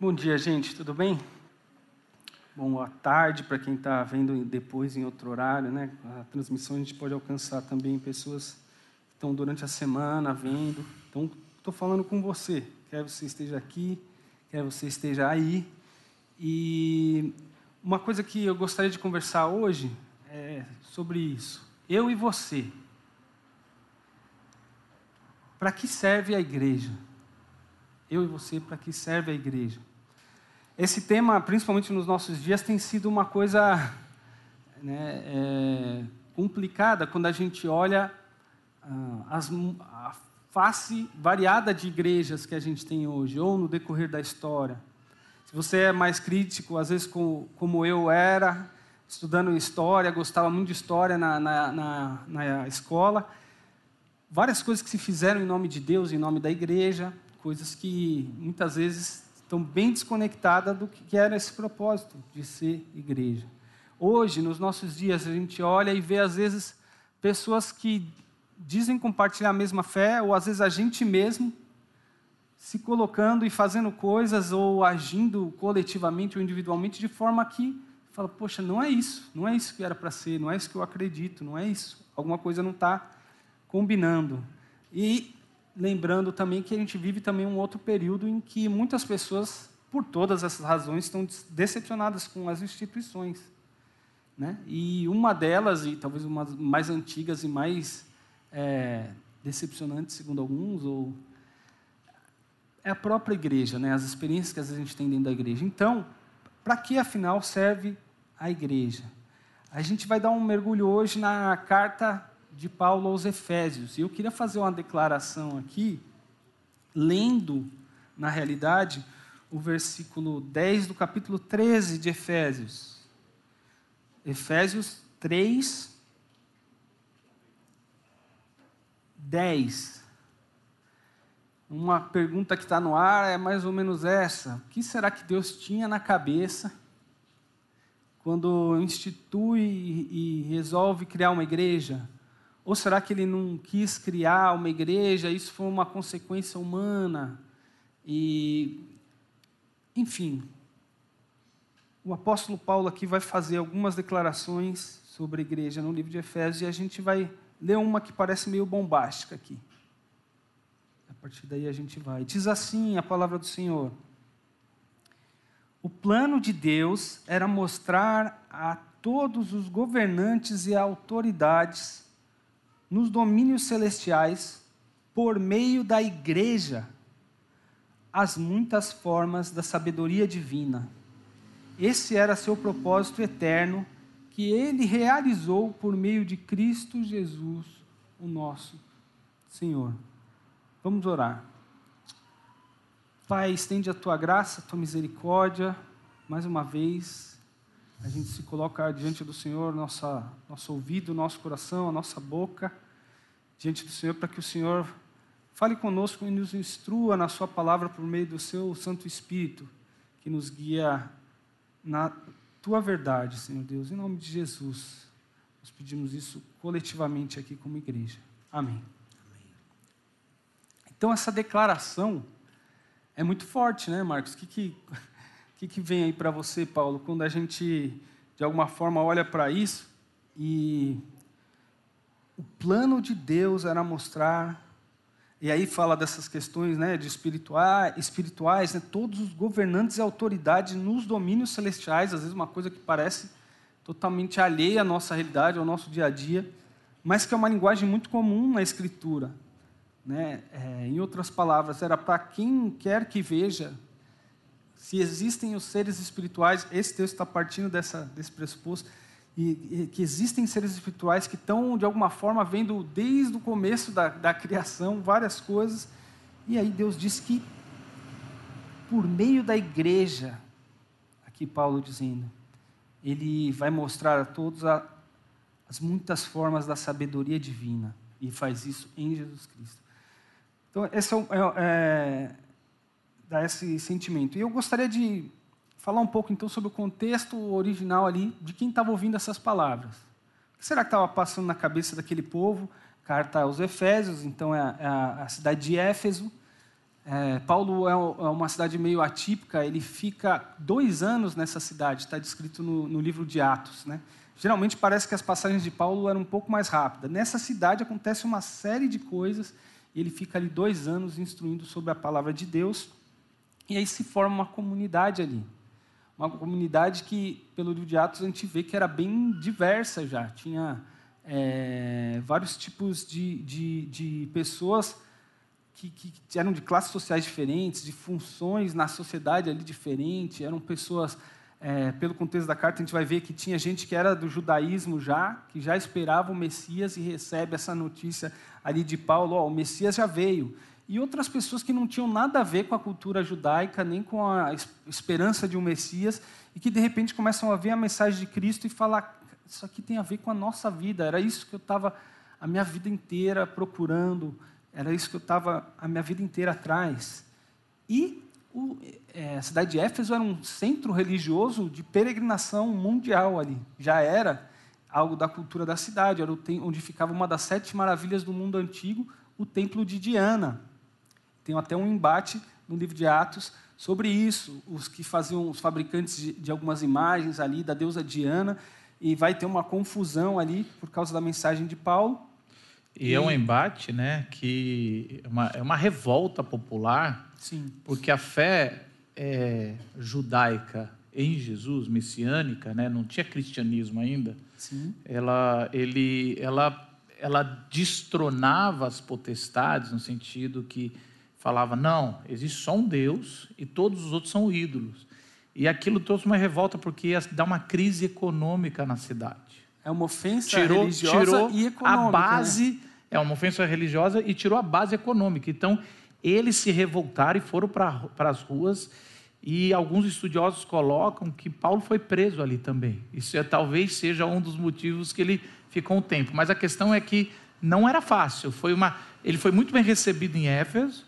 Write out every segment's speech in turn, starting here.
Bom dia, gente, tudo bem? Boa tarde para quem está vendo depois em outro horário, né? A transmissão a gente pode alcançar também pessoas que estão durante a semana vendo. Então, estou falando com você, quer você esteja aqui, quer você esteja aí. E uma coisa que eu gostaria de conversar hoje é sobre isso. Eu e você. Para que serve a igreja? Eu e você, para que serve a igreja? Esse tema, principalmente nos nossos dias, tem sido uma coisa né, é, complicada quando a gente olha ah, as, a face variada de igrejas que a gente tem hoje, ou no decorrer da história. Se você é mais crítico, às vezes como, como eu era, estudando história, gostava muito de história na, na, na, na escola, várias coisas que se fizeram em nome de Deus, em nome da igreja, coisas que muitas vezes estão bem desconectadas do que era esse propósito de ser igreja. Hoje, nos nossos dias, a gente olha e vê, às vezes, pessoas que dizem compartilhar a mesma fé, ou às vezes a gente mesmo, se colocando e fazendo coisas, ou agindo coletivamente ou individualmente, de forma que fala: Poxa, não é isso, não é isso que era para ser, não é isso que eu acredito, não é isso. Alguma coisa não está combinando. E lembrando também que a gente vive também um outro período em que muitas pessoas, por todas essas razões, estão decepcionadas com as instituições. Né? E uma delas, e talvez uma das mais antigas e mais é, decepcionantes, segundo alguns, ou é a própria igreja, né? as experiências que a gente tem dentro da igreja. Então, para que afinal serve a igreja? A gente vai dar um mergulho hoje na carta de Paulo aos Efésios. E eu queria fazer uma declaração aqui, lendo, na realidade, o versículo 10 do capítulo 13 de Efésios. Efésios 3, 10. Uma pergunta que está no ar é mais ou menos essa: o que será que Deus tinha na cabeça quando institui e resolve criar uma igreja? Ou será que ele não quis criar uma igreja? Isso foi uma consequência humana? E, enfim, o apóstolo Paulo aqui vai fazer algumas declarações sobre a igreja no livro de Efésios e a gente vai ler uma que parece meio bombástica aqui. A partir daí a gente vai. Diz assim a palavra do Senhor. O plano de Deus era mostrar a todos os governantes e autoridades nos domínios celestiais por meio da igreja as muitas formas da sabedoria divina. Esse era seu propósito eterno que ele realizou por meio de Cristo Jesus, o nosso Senhor. Vamos orar. Pai, estende a tua graça, a tua misericórdia, mais uma vez, a gente se coloca diante do Senhor, nossa, nosso ouvido, nosso coração, a nossa boca, diante do Senhor, para que o Senhor fale conosco e nos instrua na Sua palavra por meio do Seu Santo Espírito, que nos guia na Tua verdade, Senhor Deus. Em nome de Jesus, nós pedimos isso coletivamente aqui como igreja. Amém. Então, essa declaração é muito forte, né, Marcos? O que, que que, que vem aí para você, Paulo, quando a gente, de alguma forma, olha para isso e o plano de Deus era mostrar, e aí fala dessas questões né, de espirituais, espirituais né, todos os governantes e autoridades nos domínios celestiais, às vezes uma coisa que parece totalmente alheia à nossa realidade, ao nosso dia a dia, mas que é uma linguagem muito comum na Escritura. Né? É, em outras palavras, era para quem quer que veja se existem os seres espirituais, esse texto está partindo dessa, desse pressuposto, e, e, que existem seres espirituais que estão, de alguma forma, vendo desde o começo da, da criação várias coisas, e aí Deus diz que, por meio da igreja, aqui Paulo dizendo, ele vai mostrar a todos a, as muitas formas da sabedoria divina, e faz isso em Jesus Cristo. Então, esse é, é, é dá esse sentimento. E eu gostaria de falar um pouco então sobre o contexto original ali de quem estava ouvindo essas palavras. O que será que estava passando na cabeça daquele povo? Carta aos Efésios, então é a, é a cidade de Éfeso. É, Paulo é, é uma cidade meio atípica, ele fica dois anos nessa cidade, está descrito no, no, livro de Atos. Né? Geralmente parece que as passagens de Paulo eram um pouco mais rápidas. Nessa cidade acontece uma série de coisas, e ele fica ali dois anos instruindo sobre a palavra de Deus, e aí se forma uma comunidade ali. Uma comunidade que, pelo livro de Atos, a gente vê que era bem diversa já. Tinha é, vários tipos de, de, de pessoas que, que, eram de classes sociais diferentes, de funções na sociedade ali diferente, eram pessoas, é, pelo contexto da carta, a gente vai ver que tinha gente que era do judaísmo já, que já esperava o Messias e recebe essa notícia ali de Paulo, o Messias já veio. E outras pessoas que não tinham nada a ver com a cultura judaica, nem com a esperança de um Messias, e que de repente começam a ver a mensagem de Cristo e falar: Isso aqui tem a ver com a nossa vida, era isso que eu estava a minha vida inteira procurando era isso que eu estava a minha vida inteira atrás. E o, é, a cidade de Éfeso era um centro religioso de peregrinação mundial ali. Já era algo da cultura da cidade, era onde ficava uma das sete maravilhas do mundo antigo, o templo de Diana. Tem até um embate no livro de Atos sobre isso, os que faziam os fabricantes de, de algumas imagens ali da deusa Diana, e vai ter uma confusão ali por causa da mensagem de Paulo. E, é um embate, né, que é uma, é uma revolta popular, Sim. porque a fé é, judaica em Jesus, messiânica, né, não tinha cristianismo ainda. Sim. Ela, ele, ela, ela destronava as potestades no sentido que falava não, existe só um Deus e todos os outros são ídolos. E aquilo trouxe uma revolta porque dá uma crise econômica na cidade. É uma ofensa tirou, religiosa tirou e econômica. A né? base né? é uma ofensa religiosa e tirou a base econômica. Então, eles se revoltaram e foram para as ruas. E alguns estudiosos colocam que Paulo foi preso ali também. Isso é, talvez seja um dos motivos que ele ficou um tempo. Mas a questão é que não era fácil. Foi uma, ele foi muito bem recebido em Éfeso.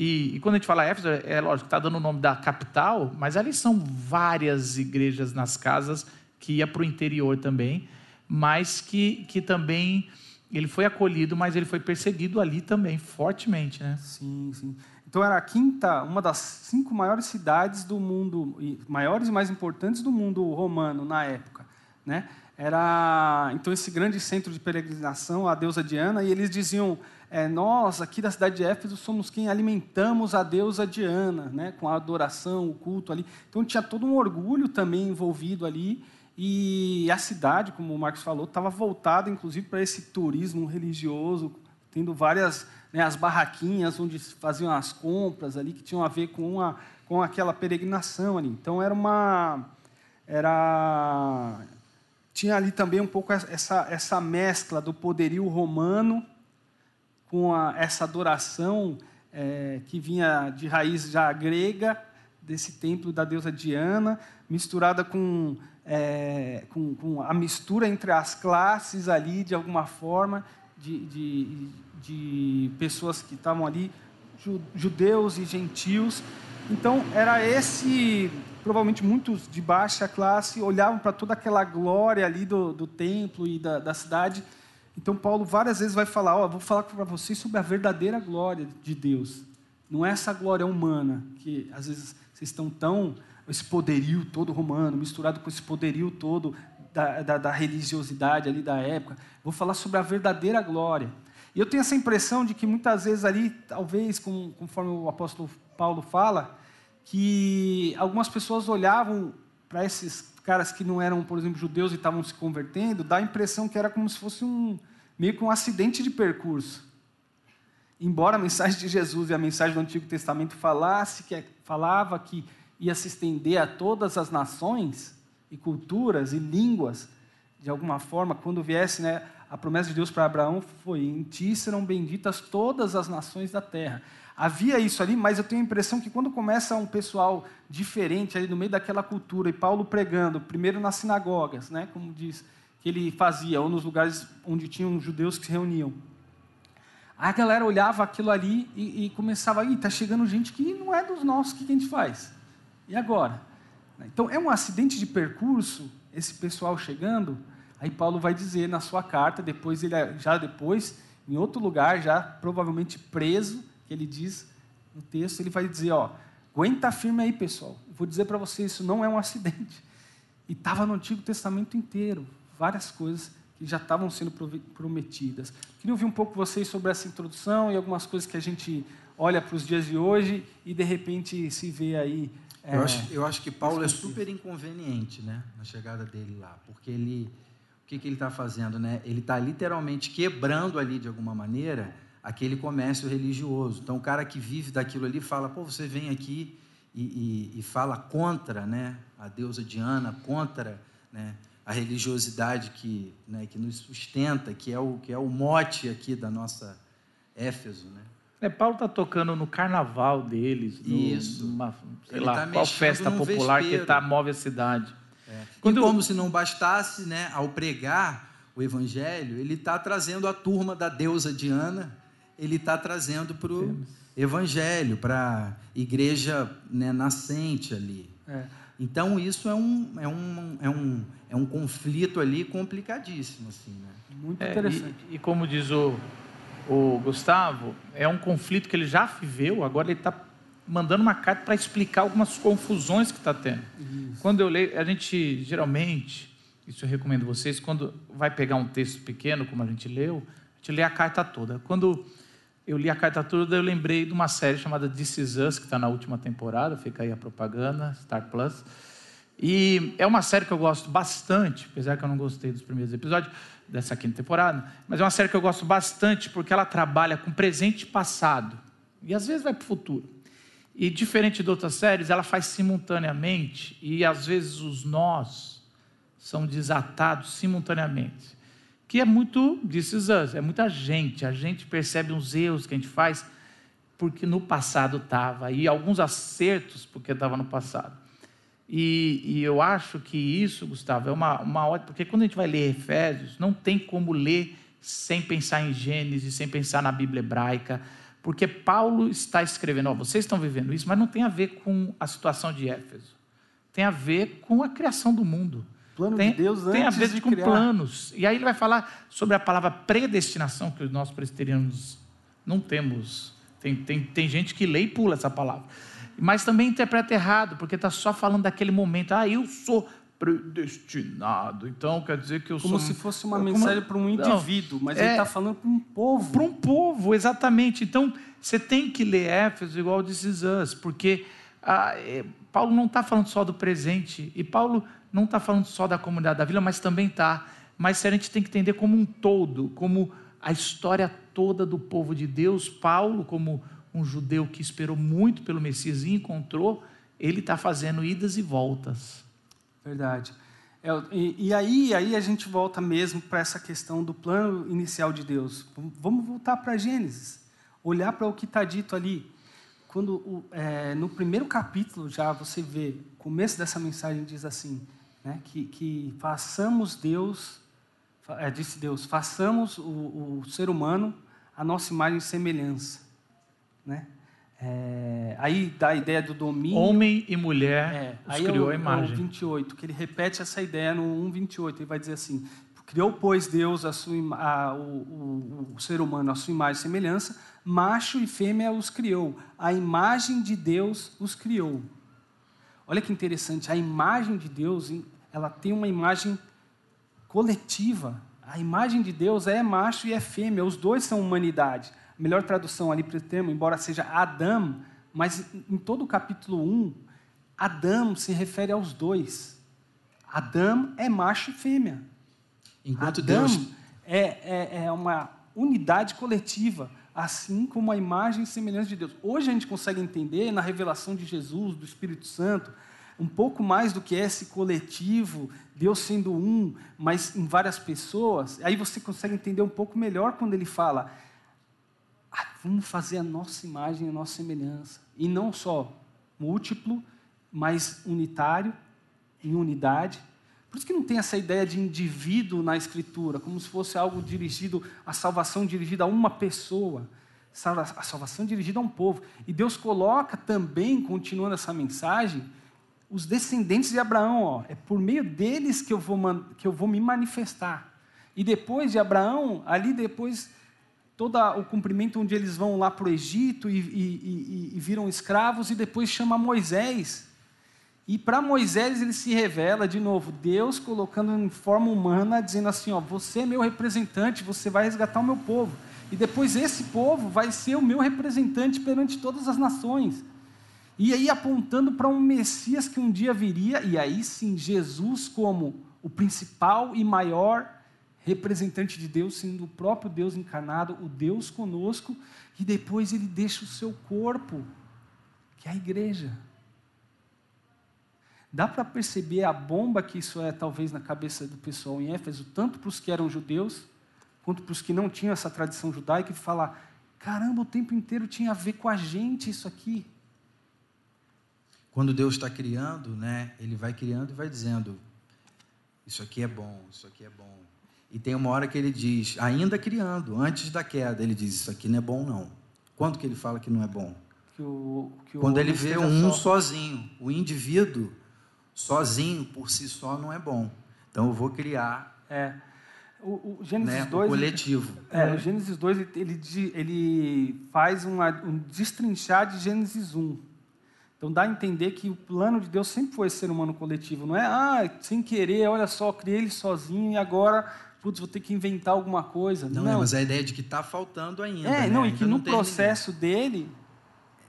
E, e quando a gente fala Éfeso, é, é lógico, está dando o nome da capital, mas ali são várias igrejas nas casas que ia para o interior também, mas que, que também ele foi acolhido, mas ele foi perseguido ali também, fortemente, né? Sim, sim. Então era a quinta, uma das cinco maiores cidades do mundo, maiores e mais importantes do mundo romano na época, né? Era então esse grande centro de peregrinação, a deusa Diana, e eles diziam: é, nós aqui da cidade de Éfeso somos quem alimentamos a deusa Diana, né? Com a adoração, o culto ali. Então tinha todo um orgulho também envolvido ali. E a cidade, como o Marcos falou, estava voltada, inclusive, para esse turismo religioso, tendo várias né, as barraquinhas onde faziam as compras ali, que tinham a ver com, a, com aquela peregrinação ali. Então, era uma... Era, tinha ali também um pouco essa, essa mescla do poderio romano com a, essa adoração é, que vinha de raiz já grega, desse templo da deusa Diana, misturada com é, com, com, a mistura entre as classes ali, de alguma forma, de, de, de pessoas que estavam ali, judeus e gentios. Então, era esse, provavelmente muitos de baixa classe, olhavam para toda aquela glória ali do, do templo e da, da cidade. Então, Paulo várias vezes vai falar: Ó, oh, vou falar para vocês sobre a verdadeira glória de Deus. Não é essa glória humana, que às vezes vocês estão tão esse poderio todo romano, misturado com esse poderio todo da, da, da, religiosidade ali da época. Vou falar sobre a verdadeira glória. E eu tenho essa impressão de que muitas vezes ali, talvez, conforme o apóstolo Paulo fala, que algumas pessoas olhavam para esses caras que não eram, por exemplo, judeus e estavam se convertendo, dá a impressão que era como se fosse um meio que um acidente de percurso. Embora a mensagem de Jesus e a mensagem do Antigo Testamento falasse que falava que ia se estender a todas as nações e culturas e línguas, de alguma forma, quando viesse né, a promessa de Deus para Abraão, foi: em ti serão benditas todas as nações da terra. Havia isso ali, mas eu tenho a impressão que quando começa um pessoal diferente ali no meio daquela cultura, e Paulo pregando, primeiro nas sinagogas, né, como diz que ele fazia, ou nos lugares onde tinham judeus que se reuniam. A galera olhava aquilo ali e, e começava, está chegando gente que não é dos nossos, o que a gente faz? E agora? Então, é um acidente de percurso, esse pessoal chegando. Aí Paulo vai dizer na sua carta, depois ele já depois, em outro lugar, já provavelmente preso, que ele diz no texto, ele vai dizer, ó, aguenta firme aí, pessoal. Vou dizer para vocês, isso não é um acidente. E estava no Antigo Testamento inteiro, várias coisas que já estavam sendo prometidas. Queria ouvir um pouco vocês sobre essa introdução e algumas coisas que a gente olha para os dias de hoje e de repente se vê aí. É, eu, acho, eu acho que Paulo é super inconveniente, né, na chegada dele lá, porque ele, o que, que ele está fazendo, né? Ele está literalmente quebrando ali de alguma maneira aquele comércio religioso. Então, o cara que vive daquilo ali fala: pô, você vem aqui e, e, e fala contra, né, a deusa Diana, contra, né, a religiosidade que, né, que nos sustenta, que é o que é o mote aqui da nossa Éfeso, né? É, Paulo está tocando no carnaval deles, no, Isso. Numa, sei Ele lá, tá qual festa popular vespeiro. que tá, move a cidade. É. Quando... E como se não bastasse, né, ao pregar o evangelho, ele está trazendo a turma da deusa Diana, ele está trazendo para o evangelho, para a igreja né, nascente ali. É. Então, isso é um, é, um, é, um, é um conflito ali complicadíssimo. Assim, né? Muito é, interessante. E, e, como diz o, o Gustavo, é um conflito que ele já viveu, agora ele está mandando uma carta para explicar algumas confusões que está tendo. Isso. Quando eu leio, a gente geralmente, isso eu recomendo vocês, quando vai pegar um texto pequeno, como a gente leu, a gente lê a carta toda. Quando eu li a carta toda, eu lembrei de uma série chamada This Is Us, que está na última temporada, fica aí a propaganda, Star Plus. E é uma série que eu gosto bastante, apesar que eu não gostei dos primeiros episódios dessa quinta temporada, mas é uma série que eu gosto bastante porque ela trabalha com presente e passado, e às vezes vai para o futuro. E diferente de outras séries, ela faz simultaneamente, e às vezes os nós são desatados simultaneamente que é muito is us, é muita gente. A gente percebe uns erros que a gente faz porque no passado estava, e alguns acertos porque estava no passado. E, e, eu acho que isso, Gustavo, é uma, uma ótima, porque quando a gente vai ler Efésios, não tem como ler sem pensar em Gênesis, sem pensar na Bíblia hebraica, porque Paulo está escrevendo, ó, vocês estão vivendo isso, mas não tem a ver com a situação de Éfeso, tem a ver com a criação do mundo plano tem, de Deus antes Tem a ver de com criar. planos. E aí ele vai falar sobre a palavra predestinação, que nós presbiterianos não temos. Tem, tem, tem gente que lê e pula essa palavra. Mas também interpreta errado, porque está só falando daquele momento. Ah, eu sou predestinado. Então quer dizer que eu Como sou. Como se fosse uma mensagem para um indivíduo, mas é, ele está falando para um povo. Para um povo, exatamente. Então você tem que ler Éfeso igual This Is Us, porque ah, é, Paulo não está falando só do presente. E Paulo não está falando só da comunidade da vila, mas também está. Mas a gente tem que entender como um todo, como a história toda do povo de Deus. Paulo, como um judeu que esperou muito pelo Messias e encontrou, ele está fazendo idas e voltas. Verdade. É, e, e, aí, aí a gente volta mesmo para essa questão do plano inicial de Deus. Vamos voltar para Gênesis, olhar para o que está dito ali. Quando é, no primeiro capítulo já você vê, começo dessa mensagem diz assim: né, que, que, façamos Deus, é, disse Deus, façamos o, o, ser humano a nossa imagem e semelhança. Né? É, aí dá a ideia do domínio. Homem e mulher é, os aí criou é o, a imagem. É o 28, que ele repete essa ideia no 1,28. Ele vai dizer assim: Criou, pois, Deus a sua, a, o, o, o, ser humano a sua imagem e semelhança, macho e fêmea os criou. A imagem de Deus os criou. Olha que interessante, a imagem de Deus ela tem uma imagem coletiva. A imagem de Deus é macho e é fêmea, os dois são humanidade. A melhor tradução ali para o termo, embora seja Adão, mas em todo o capítulo 1, Adão se refere aos dois. Adão é macho e fêmea. Enquanto Adão Deus é, é, é uma unidade coletiva, assim como a imagem e semelhança de Deus. Hoje a gente consegue entender na revelação de Jesus, do Espírito Santo, um pouco mais do que esse coletivo, Deus sendo um, mas em várias pessoas, aí você consegue entender um pouco melhor quando ele fala: ah, vamos fazer a nossa imagem, a nossa semelhança. E não só múltiplo, mas unitário, em unidade. Por isso que não tem essa ideia de indivíduo na Escritura, como se fosse algo dirigido, a salvação dirigida a uma pessoa. A salvação dirigida a um povo. E Deus coloca também, continuando essa mensagem, os descendentes de Abraão, ó, é por meio deles que eu, vou, que eu vou me manifestar. E depois de Abraão, ali depois, todo o cumprimento onde eles vão lá para o Egito e, e, e, e viram escravos, e depois chama Moisés. E para Moisés ele se revela de novo, Deus colocando em forma humana, dizendo assim: ó, você é meu representante, você vai resgatar o meu povo. E depois esse povo vai ser o meu representante perante todas as nações. E aí apontando para um Messias que um dia viria, e aí sim, Jesus como o principal e maior representante de Deus, sendo o próprio Deus encarnado, o Deus conosco, e depois ele deixa o seu corpo, que é a igreja. Dá para perceber a bomba que isso é, talvez, na cabeça do pessoal em Éfeso, tanto para os que eram judeus, quanto para os que não tinham essa tradição judaica, de falar: caramba, o tempo inteiro tinha a ver com a gente isso aqui. Quando Deus está criando, né, Ele vai criando e vai dizendo: Isso aqui é bom, isso aqui é bom, e tem uma hora que ele diz, ainda criando, antes da queda, ele diz: Isso aqui não é bom, não. Quando que ele fala que não é bom? Que o, que Quando ele vê um só. sozinho, o indivíduo sozinho, por si só, não é bom. Então eu vou criar. É. O, o Gênesis né, 2. O coletivo. É, o Gênesis 2 ele, ele, ele faz uma, um destrinchar de Gênesis 1. Então dá a entender que o plano de Deus sempre foi ser humano coletivo. Não é, ah, sem querer, olha só, criei ele sozinho e agora putz, vou ter que inventar alguma coisa. Não, é, não. É, mas a ideia de que está faltando ainda. É, né? não, e que no processo dele,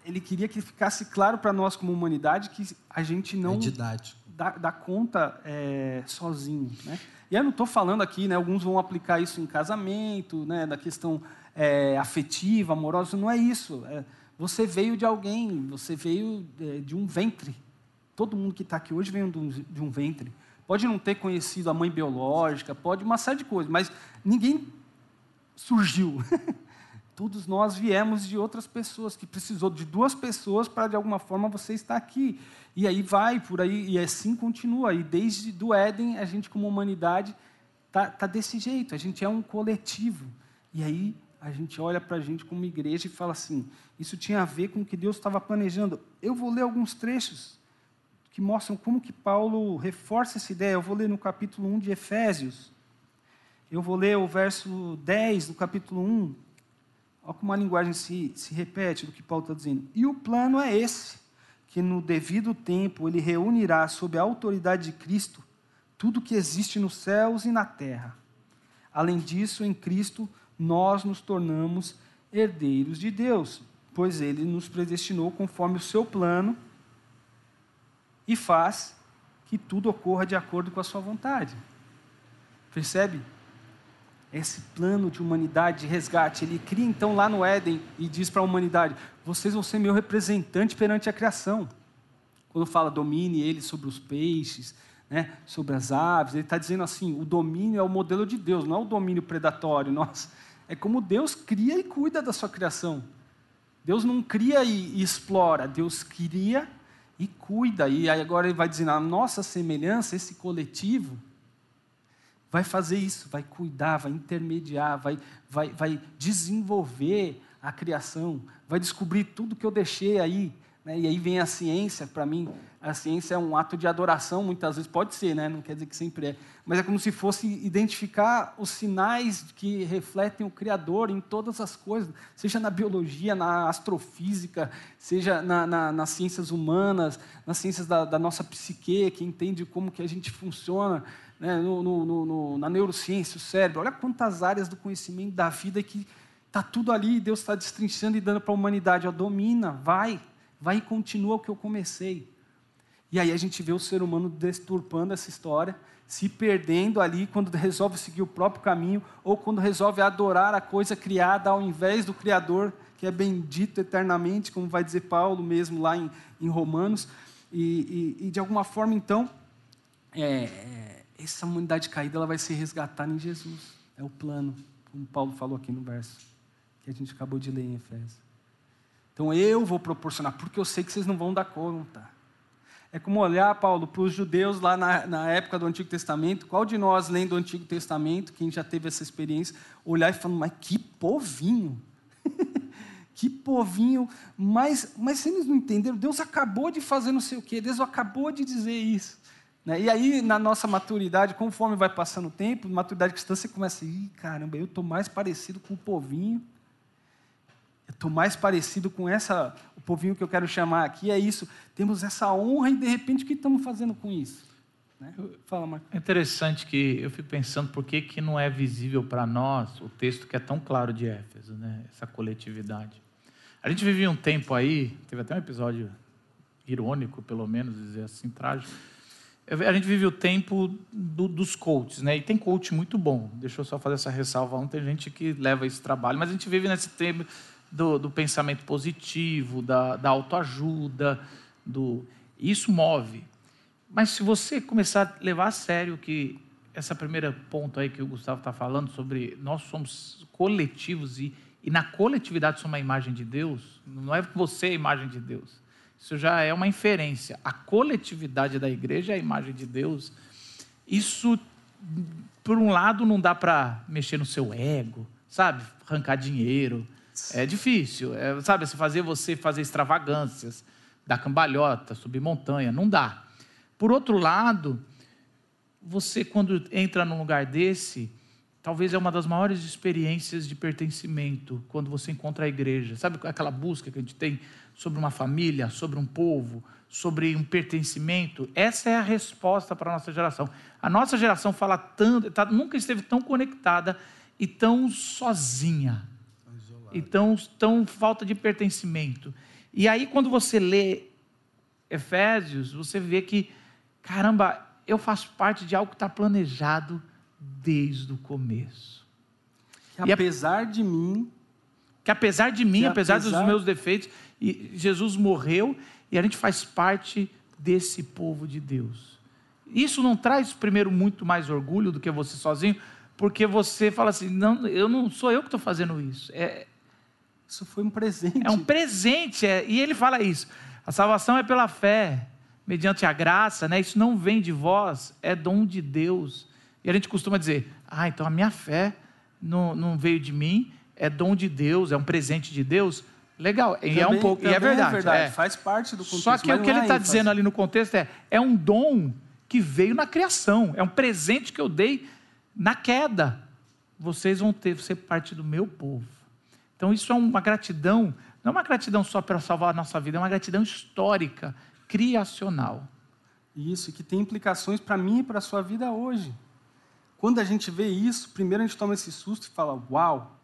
ele queria que ficasse claro para nós como humanidade que a gente não é dá, dá, conta é, sozinho. Né? E eu não estou falando aqui, né, alguns vão aplicar isso em casamento, né, da questão é, afetiva, amorosa, não é isso. É, você veio de alguém, você veio é, de um ventre. Todo mundo que está aqui hoje veio de um ventre pode não ter conhecido a mãe biológica, pode uma série de coisas, mas ninguém surgiu. Todos nós viemos de outras pessoas, que precisou de duas pessoas para, de alguma forma, você estar aqui. E aí vai, por aí, e assim continua. E desde do Éden, a gente, como humanidade, está tá desse jeito. A gente é um coletivo. E aí a gente olha para a gente como igreja e fala assim: isso tinha a ver com o que Deus estava planejando. Eu vou ler alguns trechos que mostram como que Paulo reforça essa ideia. Eu vou ler no capítulo 1 de Efésios. Eu vou ler o verso 10 do capítulo 1. Olha como a linguagem se, se repete do que Paulo está dizendo. E o plano é esse, que no devido tempo ele reunirá sob a autoridade de Cristo tudo que existe nos céus e na terra. Além disso, em Cristo, nós nos tornamos herdeiros de Deus, pois ele nos predestinou conforme o seu plano e faz que tudo ocorra de acordo com a sua vontade. Percebe? Esse plano de humanidade, de resgate, ele cria então lá no Éden e diz para a humanidade: vocês vão ser meu representante perante a criação. Quando fala domine ele sobre os peixes, né, sobre as aves, ele está dizendo assim: o domínio é o modelo de Deus, não é o domínio predatório. Nossa, é como Deus cria e cuida da sua criação. Deus não cria e, explora, Deus cria e cuida. E aí agora ele vai dizer, a nossa semelhança, esse coletivo, vai fazer isso, vai cuidar, vai intermediar, vai, vai, vai desenvolver a criação, vai descobrir tudo que eu deixei aí. Né? E aí vem a ciência, para mim, a ciência é um ato de adoração, muitas vezes pode ser, né? não quer dizer que sempre é, mas é como se fosse identificar os sinais que refletem o Criador em todas as coisas, seja na biologia, na astrofísica, seja na, na, nas ciências humanas, nas ciências da, da, nossa psique, que entende como que a gente funciona, né? no, no, no, na neurociência, o cérebro. Olha quantas áreas do conhecimento da vida que está tudo ali, Deus está destrinchando e dando para a humanidade. Ó, domina, vai, vai e continua o que eu comecei. E aí a gente vê o ser humano desturpando essa história, se perdendo ali quando resolve seguir o próprio caminho, ou quando resolve adorar a coisa criada ao invés do Criador, que é bendito eternamente, como vai dizer Paulo mesmo lá em, em Romanos. E, e, e, de alguma forma, então, é, é, essa humanidade caída ela vai ser resgatada em Jesus. É o plano, como Paulo falou aqui no verso, que a gente acabou de ler em Efésios. Então eu vou proporcionar, porque eu sei que vocês não vão dar conta. É como olhar, Paulo, para os judeus lá na, na, época do Antigo Testamento. Qual de nós, lendo o Antigo Testamento, quem já teve essa experiência, olhar e falar, mas que povinho! que povinho! Mas, mas eles não entenderam, Deus acabou de fazer não sei o quê, Deus acabou de dizer isso. Né? E aí, na nossa maturidade, conforme vai passando o tempo, maturidade cristã, você começa ir, caramba, eu estou mais parecido com o povinho estou mais parecido com essa, o povinho que eu quero chamar aqui, é isso. Temos essa honra e, de repente, o que estamos fazendo com isso? Né? Fala, Marco. É interessante que eu fico pensando por que, que não é visível para nós o texto que é tão claro de Éfeso, né? essa coletividade. A gente vivia um tempo aí, teve até um episódio irônico, pelo menos, dizer assim, trágico. A gente vive o tempo do, dos coaches, né? E tem coach muito bom. Deixa eu só fazer essa ressalva. Não tem gente que leva esse trabalho, mas a gente vive nesse tempo do, do pensamento positivo, da, da autoajuda, do isso move. Mas se você começar a levar a sério que essa primeira ponto aí que o Gustavo está falando sobre nós somos coletivos e, e na coletividade somos a imagem de Deus, não é você a imagem de Deus. Isso já é uma inferência. A coletividade da igreja é a imagem de Deus. Isso, por um lado, não dá para mexer no seu ego, sabe? Arrancar dinheiro, é difícil, é, sabe? Se fazer você fazer extravagâncias, dar cambalhota, subir montanha, não dá. Por outro lado, você quando entra num lugar desse, talvez é uma das maiores experiências de pertencimento quando você encontra a igreja. Sabe aquela busca que a gente tem sobre uma família, sobre um povo, sobre um pertencimento? Essa é a resposta para a nossa geração. A nossa geração fala tanto, tá, nunca esteve tão conectada e tão sozinha então, tão falta de pertencimento. E aí, quando você lê Efésios, você vê que, caramba, eu faço parte de algo que está planejado desde o começo. Que apesar de mim. Que apesar de mim, apesar, apesar dos meus defeitos, e Jesus morreu e a gente faz parte desse povo de Deus. Isso não traz, primeiro, muito mais orgulho do que você sozinho, porque você fala assim: não, eu não sou eu que estou fazendo isso. É, isso foi um presente. É um presente. É, e ele fala isso. A salvação é pela fé, mediante a graça, né? Isso não vem de vós, é dom de Deus. E a gente costuma dizer: ah, então a minha fé não, não veio de mim, é dom de Deus, é um presente de Deus. Legal, também, e é um pouco, e é verdade. É verdade. É. Faz parte do contexto. Só que o que ele está é dizendo ali no contexto é: é um dom que veio na criação, é um presente que eu dei na queda. Vocês vão ter ser parte do meu povo. Então, isso é uma gratidão, não é uma gratidão só para salvar a nossa vida, é uma gratidão histórica, criacional. Isso, que tem implicações para mim e para a sua vida hoje. Quando a gente vê isso, primeiro a gente toma esse susto e fala, uau!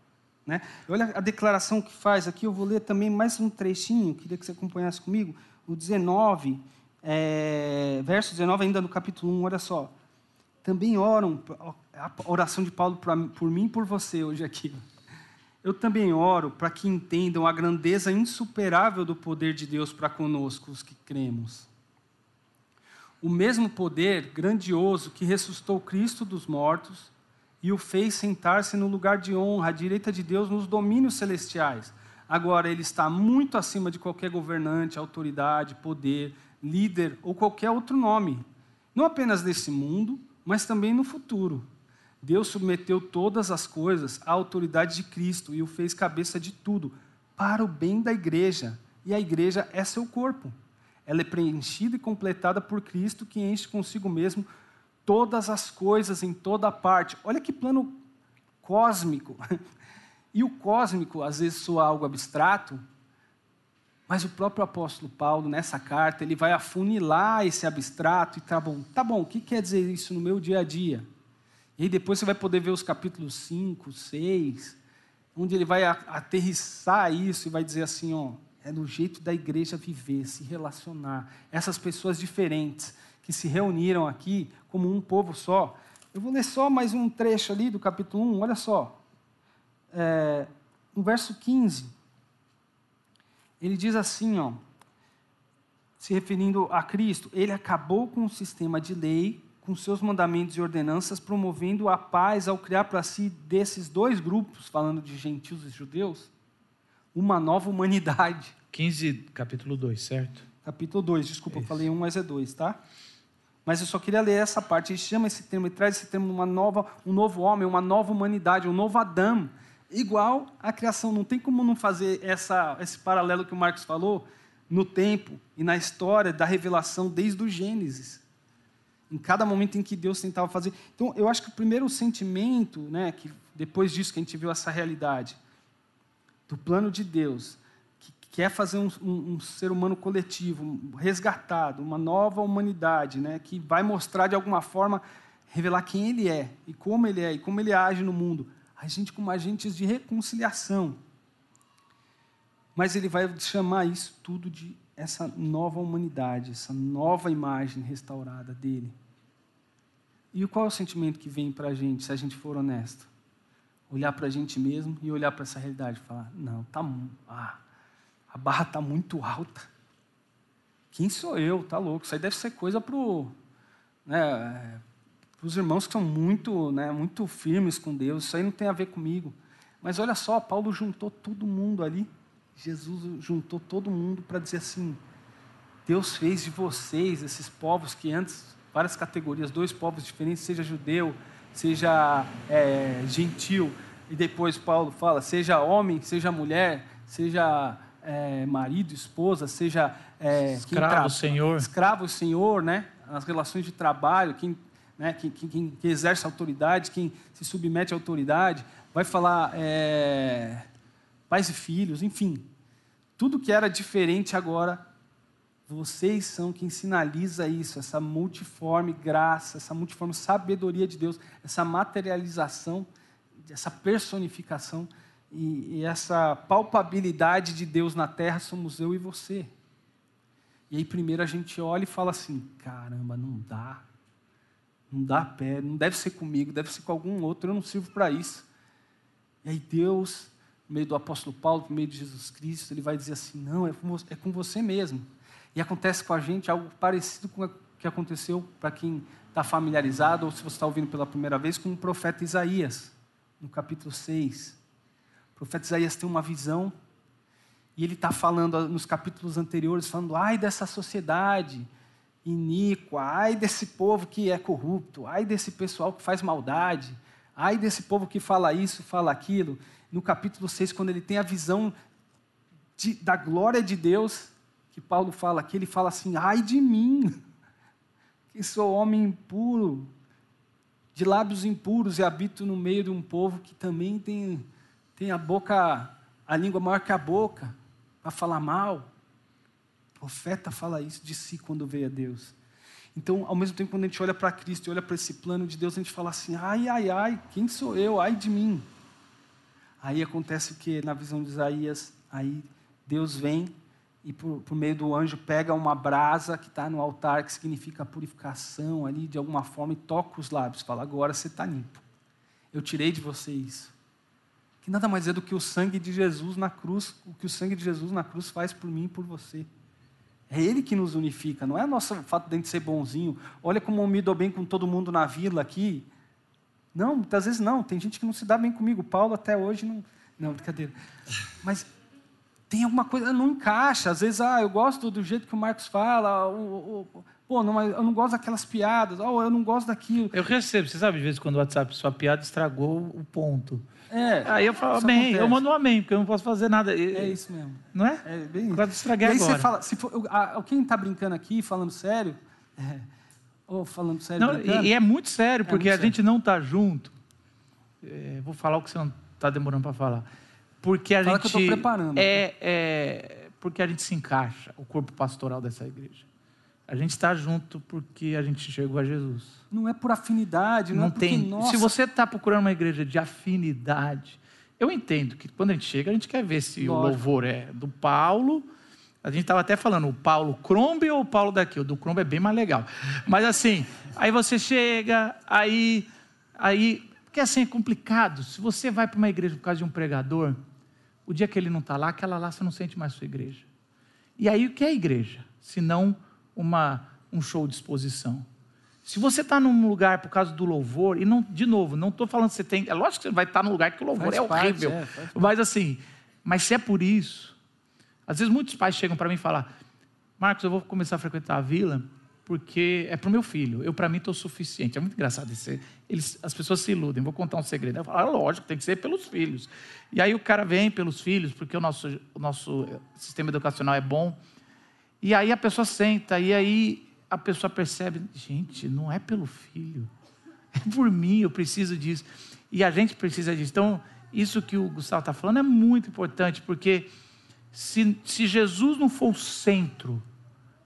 Né? Olha a declaração que faz aqui, eu vou ler também mais um trechinho, queria que você acompanhasse comigo, o 19, é, verso 19 ainda no capítulo 1, olha só. Também oram, a oração de Paulo por mim e por você hoje aqui. Eu também oro para que entendam a grandeza insuperável do poder de Deus para conosco, os que cremos. O mesmo poder grandioso que ressuscitou Cristo dos mortos e o fez sentar-se no lugar de honra à direita de Deus nos domínios celestiais. Agora, ele está muito acima de qualquer governante, autoridade, poder, líder ou qualquer outro nome. Não apenas nesse mundo, mas também no futuro. Deus submeteu todas as coisas à autoridade de Cristo e o fez cabeça de tudo, para o bem da igreja. E a igreja é seu corpo. Ela é preenchida e completada por Cristo, que enche consigo mesmo todas as coisas em toda parte. Olha que plano cósmico. E o cósmico, às vezes, soa algo abstrato, mas o próprio apóstolo Paulo, nessa carta, ele vai afunilar esse abstrato e tá bom, tá bom, o que quer dizer isso no meu dia a dia? E aí depois você vai poder ver os capítulos 5, 6, onde ele vai aterrissar isso e vai dizer assim, ó, é do jeito da igreja viver, se relacionar. Essas pessoas diferentes que se reuniram aqui como um povo só. Eu vou ler só mais um trecho ali do capítulo 1, olha só. É, no verso 15, ele diz assim, ó, se referindo a Cristo, ele acabou com o sistema de lei com seus mandamentos e ordenanças, promovendo a paz ao criar para si desses dois grupos, falando de gentios e judeus, uma nova humanidade. 15, capítulo 2, certo? Capítulo 2, desculpa, Isso. eu falei um, mas é dois, tá? Mas eu só queria ler essa parte. Ele chama esse termo, ele traz esse termo uma nova, um novo homem, uma nova humanidade, um novo Adão, igual à criação. Não tem como não fazer essa, esse paralelo que o Marcos falou no tempo e na história da revelação desde o Gênesis em cada momento em que Deus tentava fazer. Então, eu acho que o primeiro sentimento, né, que depois disso que a gente viu essa realidade, do plano de Deus, que quer fazer um, um, um ser humano coletivo, resgatado, uma nova humanidade, né, que vai mostrar de alguma forma, revelar quem Ele é e como Ele é e como Ele age no mundo. A gente como agentes de reconciliação. Mas Ele vai chamar isso tudo de essa nova humanidade, essa nova imagem restaurada dele. E qual é o sentimento que vem para a gente, se a gente for honesto? Olhar para a gente mesmo e olhar para essa realidade e falar: não, tá, ah, a barra está muito alta. Quem sou eu? Tá louco. Isso aí deve ser coisa para né, os irmãos que são muito, né, muito firmes com Deus. Isso aí não tem a ver comigo. Mas olha só, Paulo juntou todo mundo ali. Jesus juntou todo mundo para dizer assim: Deus fez de vocês, esses povos que antes, várias categorias, dois povos diferentes, seja judeu, seja é, gentil, e depois Paulo fala: seja homem, seja mulher, seja é, marido, esposa, seja é, escravo, senhor, escravo, senhor, né? As relações de trabalho, quem, né? quem, quem, quem exerce autoridade, quem se submete à autoridade, vai falar é, pais e filhos, enfim. Tudo que era diferente agora, vocês são quem sinaliza isso, essa multiforme graça, essa multiforme sabedoria de Deus, essa materialização, essa personificação e, e essa palpabilidade de Deus na terra somos eu e você. E aí primeiro a gente olha e fala assim: caramba, não dá. Não dá pé, não deve ser comigo, deve ser com algum outro, eu não sirvo para isso. E aí Deus no meio do apóstolo Paulo, no meio de Jesus Cristo, ele vai dizer assim: não, é com você é mesmo. E acontece com a gente algo parecido com o que aconteceu para quem está familiarizado, ou se você está ouvindo pela primeira vez, com o profeta Isaías, no capítulo 6. O profeta Isaías tem uma visão, e ele está falando nos capítulos anteriores, falando, ai dessa sociedade iníqua, ai desse povo que é corrupto, ai desse pessoal que faz maldade, ai desse povo que fala isso, fala aquilo no capítulo 6, quando ele tem a visão de, da glória de Deus, que Paulo fala aqui, ele fala assim: ai de mim, que sou homem impuro, de lábios impuros e habito no meio de um povo que também tem, tem a boca, a língua maior que a boca, para falar mal. O profeta fala isso de si quando veio a Deus. Então, ao mesmo tempo, quando a gente olha para Cristo e olha para esse plano de Deus, a gente fala assim: ai, ai, ai, quem sou eu? Ai de mim. Aí acontece o que? Na visão de Isaías, aí Deus vem e por, por meio do anjo pega uma brasa que está no altar, que significa purificação ali de alguma forma, e toca os lábios, fala: agora você está limpo. Eu tirei de você isso. Que nada mais é do que o sangue de Jesus na cruz, o que o sangue de Jesus na cruz faz por mim e por você. É Ele que nos unifica, não é o nosso fato de a gente ser bonzinho. Olha como eu me dou bem com todo mundo na vila aqui. Não, muitas vezes não. Tem gente que não se dá bem comigo. Paulo até hoje não. Não, brincadeira. Mas tem alguma coisa, não encaixa. Às vezes, ah, eu gosto do jeito que o Marcos fala. O, o, pô, não, eu não gosto daquelas piadas. Oh, eu não gosto daquilo. Eu recebo, você sabe, de vez em quando o WhatsApp, sua piada estragou o ponto. É, Aí eu falo amém, acontece. eu mando um amém, porque eu não posso fazer nada. É isso mesmo. Não é? É bem isso. Quase estraguei e aí agora. você fala, se for, a, quem está brincando aqui, falando sério, é, ou falando sério, não, brincando, e, é muito sério, É porque muito a gente não está junto. É, vou falar o que você não está demorando para falar. Porque a Fala que gente eu tô preparando. é, é porque a gente se encaixa, o corpo pastoral dessa igreja. A gente está junto porque a gente chegou a Jesus. não é por afinidade, não, Não é porque, tem. nossa, Se você está procurando uma igreja de afinidade, eu entendo que quando a gente chega, a gente quer ver se o Lógico. louvor é do Paulo. A gente estava até falando, o Paulo Crombe ou o Paulo daqui? O do Crombe é bem mais legal. Mas assim, aí você chega, aí, aí, porque assim é complicado. Se você vai para uma igreja por causa de um pregador, o dia que ele não está lá, aquela lá você não sente mais sua igreja. E aí o que é igreja? Se não uma, um show de exposição. Se você está num lugar por causa do louvor, e não, de novo, não estou falando que você tem. É lógico que você vai estar num lugar que o louvor Faz é parte, horrível. é, mas assim, mas se é por isso. Às vezes muitos pais chegam para mim e falam: Marcos, eu vou começar a frequentar a vila porque é para o meu filho. Eu, para mim, estou suficiente. É muito engraçado isso. Eles, as pessoas se iludem. Vou contar um segredo. Eu falo, ah, lógico, tem que ser pelos filhos. E aí o cara vem pelos filhos, porque o nosso, o nosso sistema educacional é bom. E aí a pessoa senta, e aí a pessoa percebe, gente, não é pelo filho, é por mim, eu preciso disso. E a gente precisa disso. Então, isso que o Gustavo está falando é muito importante, porque se, se Jesus não for o centro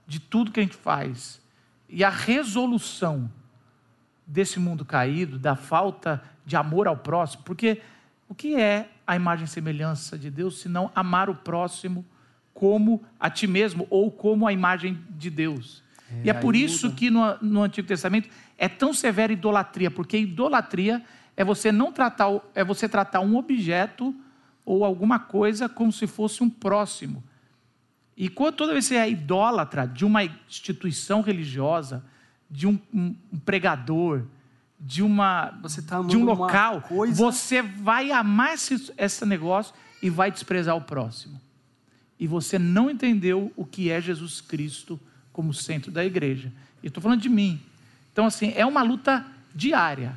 de tudo que a gente faz, e a resolução desse mundo caído, da falta de amor ao próximo, porque o que é a imagem e semelhança de Deus, se não amar o próximo como a ti mesmo, ou como a imagem de Deus? É, e é por isso muda. que no, no Antigo Testamento é tão severa a idolatria, porque idolatria é você não tratar, é você tratar um objeto ou alguma coisa como se fosse um próximo. E quando, toda vez que você é idólatra de uma instituição religiosa, de um, um, um pregador, de, uma, tá de um local, você vai amar esse, esse negócio e vai desprezar o próximo. E você não entendeu o que é Jesus Cristo como centro da igreja. E estou falando de mim. Então, assim, é uma luta diária.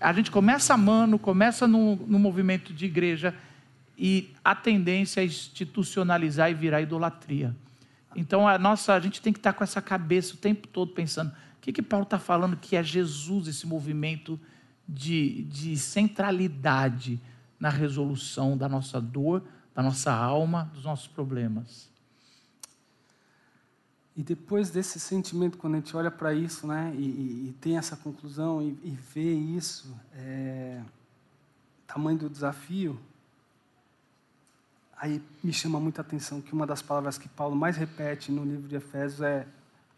A gente começa amando, começa no, no movimento de igreja e a tendência é institucionalizar e virar idolatria. Então a nossa, a gente tem que estar com essa cabeça o tempo todo pensando: o que, que Paulo está falando que é Jesus, esse movimento de, de centralidade na resolução da nossa dor, da nossa alma, dos nossos problemas. E depois desse sentimento, quando a gente olha para isso, né, e, e, tem essa conclusão e, e vê isso, é, tamanho do desafio, aí me chama muita atenção que uma das palavras que Paulo mais repete no livro de Efésios é: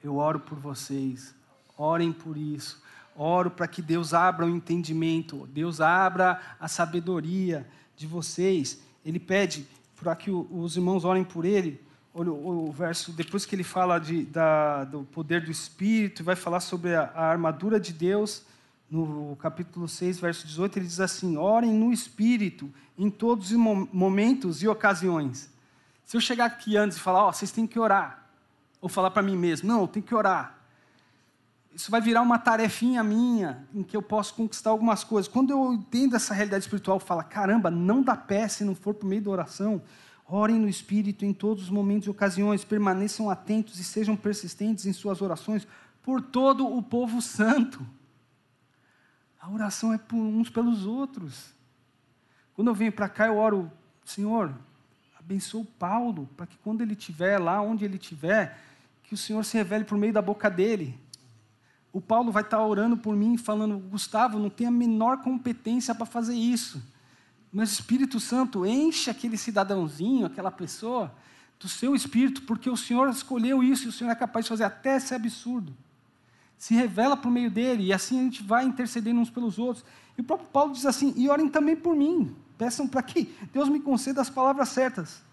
Eu oro por vocês, orem por isso, oro para que Deus abra o entendimento, Deus abra a sabedoria de vocês. Ele pede para que os irmãos orem por ele. Olha o, verso, depois que ele fala de, da, do poder do Espírito, vai falar sobre a, a armadura de Deus no capítulo 6, verso 18, ele diz assim: Orem no Espírito em todos os momentos e ocasiões. Se eu chegar aqui antes e falar, ó, oh, vocês têm que orar, ou falar para mim mesmo, não, eu tenho que orar, isso vai virar uma tarefinha minha, em que eu posso conquistar algumas coisas. Quando eu entendo essa realidade espiritual, falo, caramba, não dá pé se não for por meio da oração. Orem no Espírito em todos os momentos e ocasiões, permaneçam atentos e sejam persistentes em suas orações por todo o povo santo. A oração é por uns pelos outros. Quando eu venho para cá, eu oro, Senhor, abençoa o Paulo, para que quando ele estiver lá onde ele estiver, que o Senhor se revele por meio da boca dele. O Paulo vai estar orando por mim, falando: Gustavo, não tem a menor competência para fazer isso. Mas o Espírito Santo enche aquele cidadãozinho, aquela pessoa, do seu espírito, porque o Senhor escolheu isso e o Senhor é capaz de fazer até esse absurdo se revela por meio dele, e assim a gente vai intercedendo uns pelos outros. E o próprio Paulo diz assim: e orem também por mim, peçam para que Deus me conceda as palavras certas,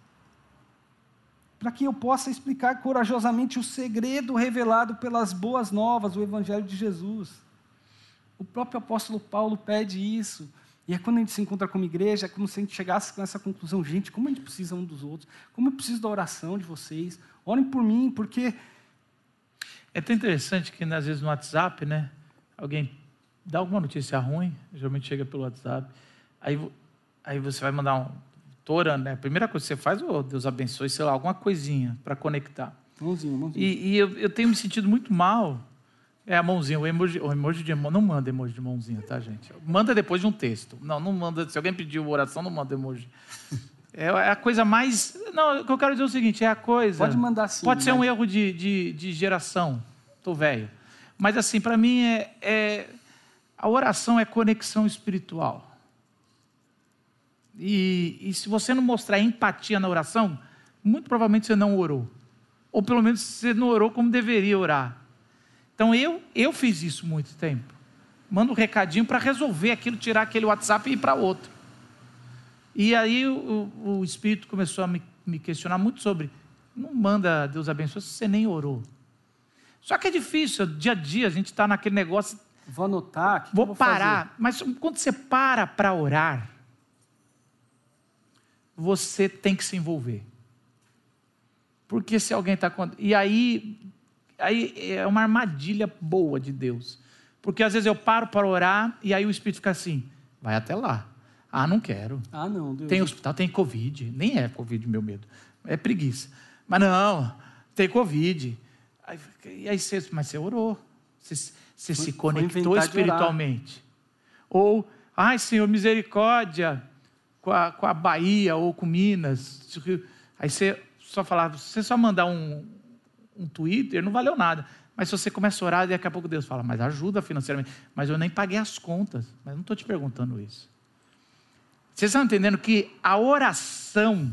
para que eu possa explicar corajosamente o segredo revelado pelas boas novas, o Evangelho de Jesus. O próprio apóstolo Paulo pede isso. E é quando a gente se encontra como igreja, é como se a gente chegasse com essa conclusão: gente, como a gente precisa um dos outros, como eu preciso da oração de vocês, orem por mim, porque é tão interessante que, às vezes, no WhatsApp, né, alguém dá alguma notícia ruim, geralmente chega pelo WhatsApp, aí, aí você vai mandar um. Tô orando, né? A primeira coisa que você faz, oh, Deus abençoe, sei lá, alguma coisinha para conectar. Mãozinha, mãozinha. E, e eu, eu, tenho me sentido muito mal. É a mãozinha, o emoji, o emoji de Não manda emoji de mãozinha, tá, gente? Manda depois de um texto. Não, não manda. Se alguém pediu oração, não manda emoji. É, é a coisa mais. Não, o que eu quero dizer é o seguinte: é a coisa. Pode mandar sim. Pode ser um erro de, de, de geração. Estou velho. Mas, assim, para mim, é, é, a oração é conexão espiritual. E, e se você não mostrar empatia na oração, muito provavelmente você não orou. Ou pelo menos você não orou como deveria orar. Então eu, eu fiz isso muito tempo. Mando um recadinho para resolver aquilo, tirar aquele WhatsApp e ir para outro. E aí o, o Espírito começou a me, me, questionar muito sobre: não manda Deus abençoe se você nem orou. Só que é difícil, dia a dia a gente está naquele negócio. Vou anotar. Que vou, vou parar. Fazer? Mas quando você para para orar, você tem que se envolver. Porque se alguém está. E aí, aí é uma armadilha boa de Deus. Porque às vezes eu paro para orar e aí o Espírito fica assim: vai até lá. Ah, não quero. Ah, não. Deus. Tem hospital, tem Covid. Nem é Covid, meu medo. É preguiça. Mas não, tem Covid. Aí, e aí você, mas você orou. Você, você se conectou espiritualmente. Ou, ai, Senhor, misericórdia. com a, com a Bahia ou com Minas. Aí você só falava, você só mandar um, um Twitter, não valeu nada. Mas se você começa a orar, daqui a pouco Deus fala, mas ajuda financeiramente. Mas eu nem paguei as contas. Mas não estou te perguntando isso. Vocês estão entendendo que a oração,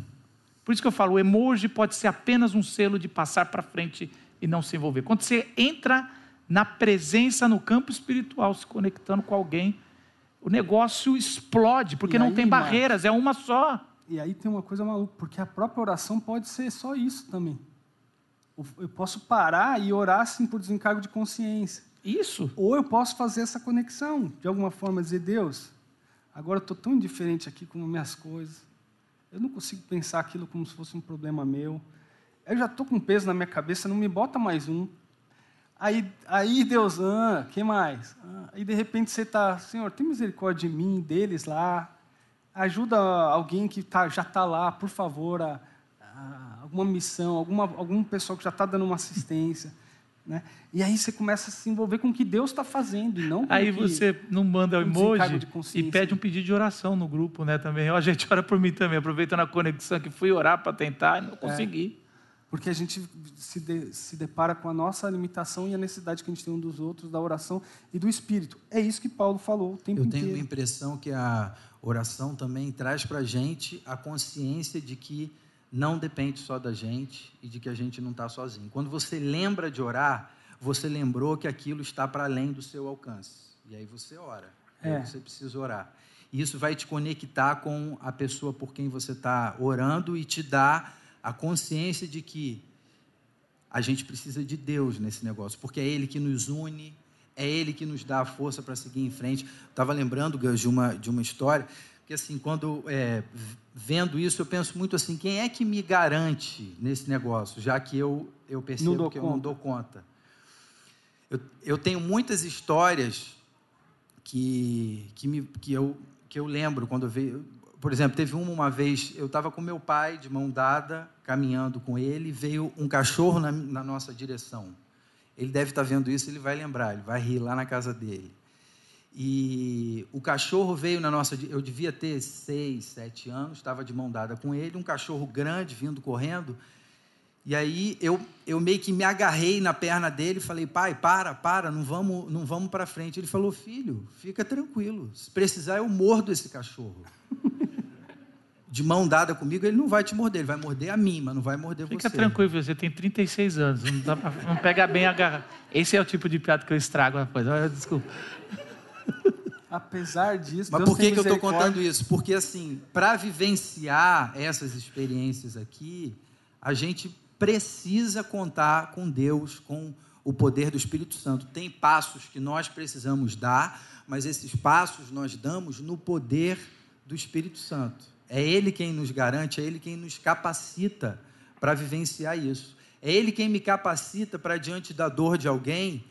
por isso que eu falo, o emoji pode ser apenas um selo de passar para frente e não se envolver. Quando você entra na presença no campo espiritual, se conectando com alguém, o negócio explode, porque e não aí, tem barreiras, é uma só. E aí tem uma coisa maluca, porque a própria oração pode ser só isso também. Eu posso parar e orar assim por desencargo de consciência. Isso. Ou eu posso fazer essa conexão, de alguma forma, dizer, Deus, agora estou tão indiferente aqui com minhas coisas. Eu não consigo pensar aquilo como se fosse um problema meu. Eu já estou com peso na minha cabeça, não me bota mais um. Aí, aí Deus, ah, quem mais? Ah, aí de repente você está, Senhor, tem misericórdia de mim, deles lá. Ajuda alguém que tá, já está lá, por favor, a, a, alguma missão, alguma, algum pessoal que já está dando uma assistência. Né? E aí você começa a se envolver com o que Deus está fazendo e não com Aí você não manda o emoji e pede um pedido de oração no grupo, né? Também. Ó, gente, ora por mim também. Aproveitando a conexão que fui orar para tentar e não é. consegui. É. Porque a gente se, de, se depara com a nossa limitação e a necessidade que a gente tem um dos outros, da oração e do Espírito. É isso que Paulo falou o tempo Eu inteiro. tenho a impressão que a oração também traz para a gente a consciência de que não depende só da gente e de que a gente não está sozinho. Quando você lembra de orar, você lembrou que aquilo está para além do seu alcance. E aí você ora. É. Aí você precisa orar. E isso vai te conectar com a pessoa por quem você está orando e te dá a consciência de que a gente precisa de Deus nesse negócio, porque é Ele que nos une, é Ele que nos dá a força para seguir em frente. Estava lembrando, Gus, de uma, de uma história, que assim, quando é, vendo isso, eu penso muito assim, quem é que me garante nesse negócio, já que eu, eu percebo que conta. eu não dou conta. Eu, eu tenho muitas histórias que, que, me, que, eu, que eu lembro quando eu vejo por exemplo, teve uma, uma vez, eu estava com meu pai de mão dada, caminhando com ele, veio um cachorro na, na nossa direção. Ele deve estar tá vendo isso, ele vai lembrar, ele vai rir lá na casa dele. E o cachorro veio na nossa. Eu devia ter seis, sete anos, estava de mão dada com ele, um cachorro grande vindo correndo. E aí eu, eu meio que me agarrei na perna dele e falei, pai, para, para, não vamos, não vamos para frente. Ele falou, filho, fica tranquilo. Se precisar, eu mordo esse cachorro de mão dada comigo, ele não vai te morder, ele vai morder a mim, mas não vai morder Fica você. Fica tranquilo, você tem 36 anos, não, dá pra, não pega bem a garra. Esse é o tipo de piada que eu estrago depois. Desculpa. Apesar disso. Mas Deus por que, que eu estou contando isso? Porque, assim, para vivenciar essas experiências aqui, a gente precisa contar com Deus, com o poder do Espírito Santo. Tem passos que nós precisamos dar, mas esses passos nós damos no poder do Espírito Santo. É Ele quem nos garante, é Ele quem nos capacita para vivenciar isso. É Ele quem me capacita para, diante da dor de alguém,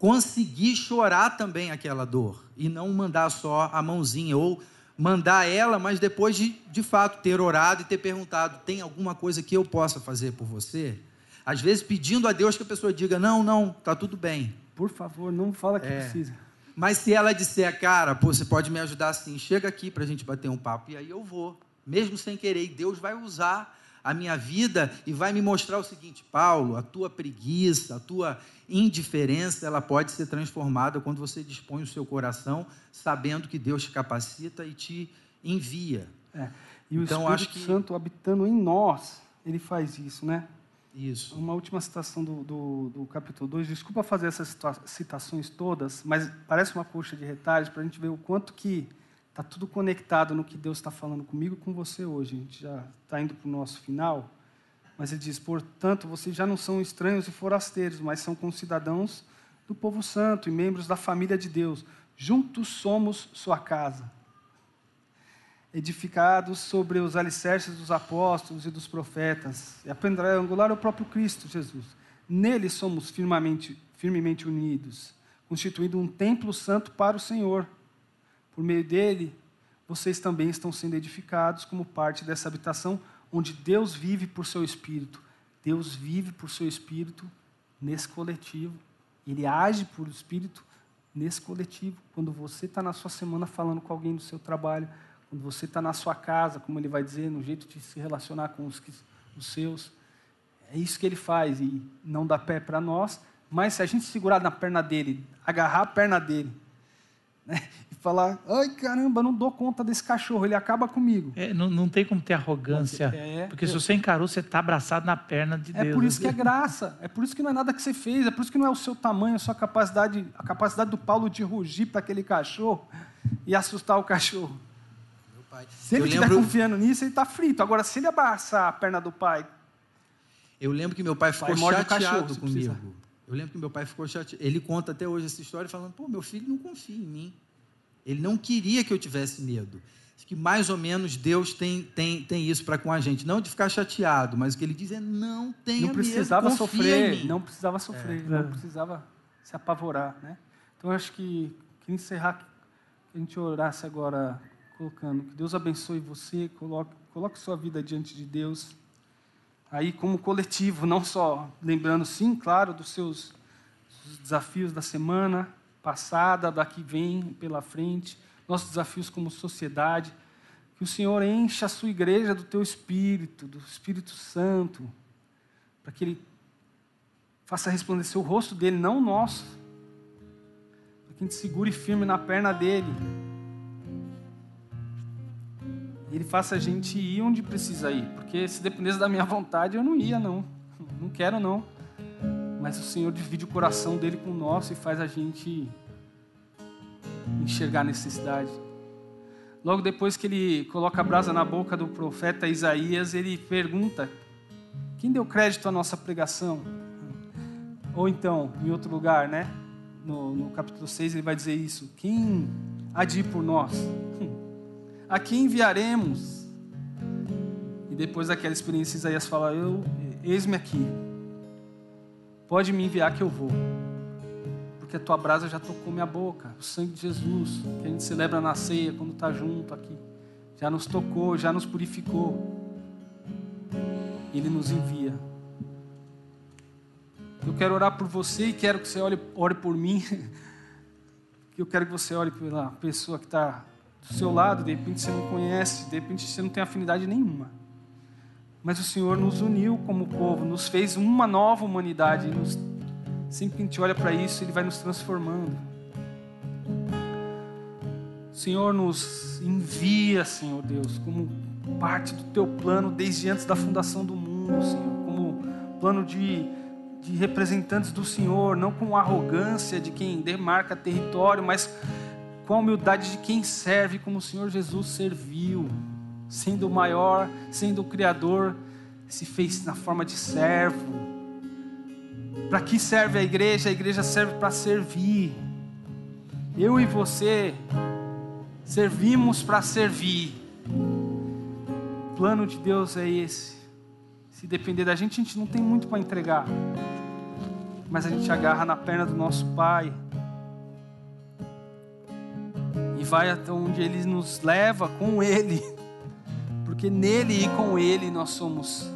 conseguir chorar também aquela dor e não mandar só a mãozinha ou mandar ela, mas depois de, de fato, ter orado e ter perguntado: tem alguma coisa que eu possa fazer por você? Às vezes pedindo a Deus que a pessoa diga: não, não, está tudo bem. Por favor, não fala que é. precisa. Mas se ela disser, cara, pô, você pode me ajudar assim, chega aqui para a gente bater um papo, e aí eu vou, mesmo sem querer, e Deus vai usar a minha vida e vai me mostrar o seguinte, Paulo, a tua preguiça, a tua indiferença, ela pode ser transformada quando você dispõe o seu coração, sabendo que Deus te capacita e te envia. É. E o então, Espírito que... Santo habitando em nós, ele faz isso, né? Isso. Uma última citação do, do, do capítulo 2. Desculpa fazer essas citações todas, mas parece uma coxa de retalhos para a gente ver o quanto que está tudo conectado no que Deus está falando comigo e com você hoje. A gente já está indo para o nosso final. Mas ele diz: portanto, vocês já não são estranhos e forasteiros, mas são concidadãos do povo santo e membros da família de Deus. Juntos somos sua casa edificados sobre os alicerces dos apóstolos e dos profetas, e a pedra angular é o próprio Cristo Jesus. Nele somos firmemente, firmemente unidos, constituindo um templo santo para o Senhor. Por meio dele, vocês também estão sendo edificados como parte dessa habitação onde Deus vive por seu Espírito. Deus vive por seu Espírito nesse coletivo. Ele age por Espírito nesse coletivo. Quando você está na sua semana falando com alguém do seu trabalho, quando você está na sua casa, como ele vai dizer, no jeito de se relacionar com os, os seus. É isso que ele faz e não dá pé para nós, mas se a gente segurar na perna dele, agarrar a perna dele, né, e falar: ai caramba, não dou conta desse cachorro, ele acaba comigo. É, não, não tem como ter arrogância, é, porque se você encarou, você está abraçado na perna de é Deus. É por isso que é graça, é por isso que não é nada que você fez, é por isso que não é o seu tamanho, a sua capacidade, a capacidade do Paulo de rugir para aquele cachorro e assustar o cachorro. Se ele estiver lembro... confiando nisso, ele está frito. Agora, se ele abraçar a perna do pai. Eu lembro que meu pai ficou pai chateado cachorro, comigo. Eu lembro que meu pai ficou chateado. Ele conta até hoje essa história falando: pô, meu filho não confia em mim. Ele não queria que eu tivesse medo. Acho que mais ou menos Deus tem, tem, tem isso para com a gente. Não de ficar chateado, mas o que ele diz é: não tenha não precisava medo, sofrer, Não precisava sofrer, é. não precisava se apavorar. Né? Então, acho que, que encerrar, que a gente orasse agora colocando. Que Deus abençoe você, coloque, coloque sua vida diante de Deus. Aí, como coletivo, não só lembrando, sim, claro, dos seus desafios da semana passada, da que vem pela frente, nossos desafios como sociedade. Que o Senhor encha a sua igreja do teu Espírito, do Espírito Santo, para que Ele faça resplandecer o rosto dele, não o nosso. Para que a gente segure firme na perna dele ele faça a gente ir onde precisa ir. Porque se dependesse da minha vontade, eu não ia, não. Não quero, não. Mas o Senhor divide o coração dele com o nosso e faz a gente enxergar a necessidade. Logo depois que ele coloca a brasa na boca do profeta Isaías, ele pergunta: Quem deu crédito à nossa pregação? Ou então, em outro lugar, né? No, no capítulo 6, ele vai dizer isso: Quem há de ir por nós? A quem enviaremos? E depois daquela experiência, Isaías fala: Eu, eis-me aqui, pode me enviar que eu vou, porque a tua brasa já tocou minha boca, o sangue de Jesus, que a gente celebra na ceia quando está junto aqui, já nos tocou, já nos purificou. Ele nos envia. Eu quero orar por você e quero que você ore, ore por mim. eu quero que você ore pela pessoa que está do seu lado, de repente você não conhece, de repente você não tem afinidade nenhuma. Mas o Senhor nos uniu como povo, nos fez uma nova humanidade. Nos... Sempre que a gente olha para isso, Ele vai nos transformando. O Senhor nos envia, Senhor Deus, como parte do Teu plano desde antes da fundação do mundo, Senhor, como plano de, de representantes do Senhor, não com arrogância de quem demarca território, mas com a humildade de quem serve como o Senhor Jesus serviu, sendo o maior, sendo o Criador, se fez na forma de servo. Para que serve a igreja? A igreja serve para servir. Eu e você servimos para servir. O plano de Deus é esse. Se depender da gente, a gente não tem muito para entregar. Mas a gente agarra na perna do nosso Pai vai até onde Ele nos leva com Ele, porque nele e com Ele nós somos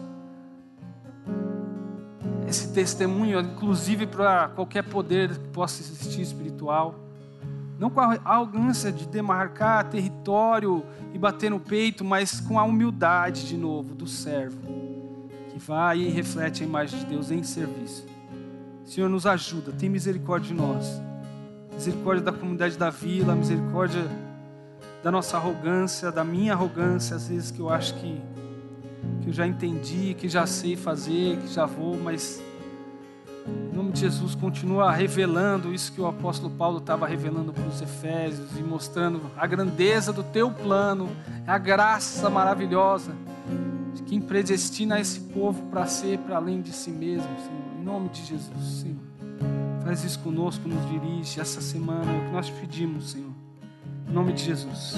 esse testemunho, inclusive para qualquer poder que possa existir espiritual. Não com a arrogância de demarcar território e bater no peito, mas com a humildade de novo do servo, que vai e reflete a imagem de Deus em serviço. Senhor, nos ajuda, tem misericórdia de nós misericórdia da comunidade da vila, misericórdia da nossa arrogância, da minha arrogância, às vezes que eu acho que, que eu já entendi, que já sei fazer, que já vou, mas em nome de Jesus continua revelando isso que o apóstolo Paulo estava revelando para os Efésios e mostrando a grandeza do teu plano, a graça maravilhosa de quem predestina esse povo para ser para além de si mesmo, Senhor. Em nome de Jesus, Senhor. Faz isso conosco, nos dirige essa semana, é o que nós pedimos, Senhor. Em nome de Jesus.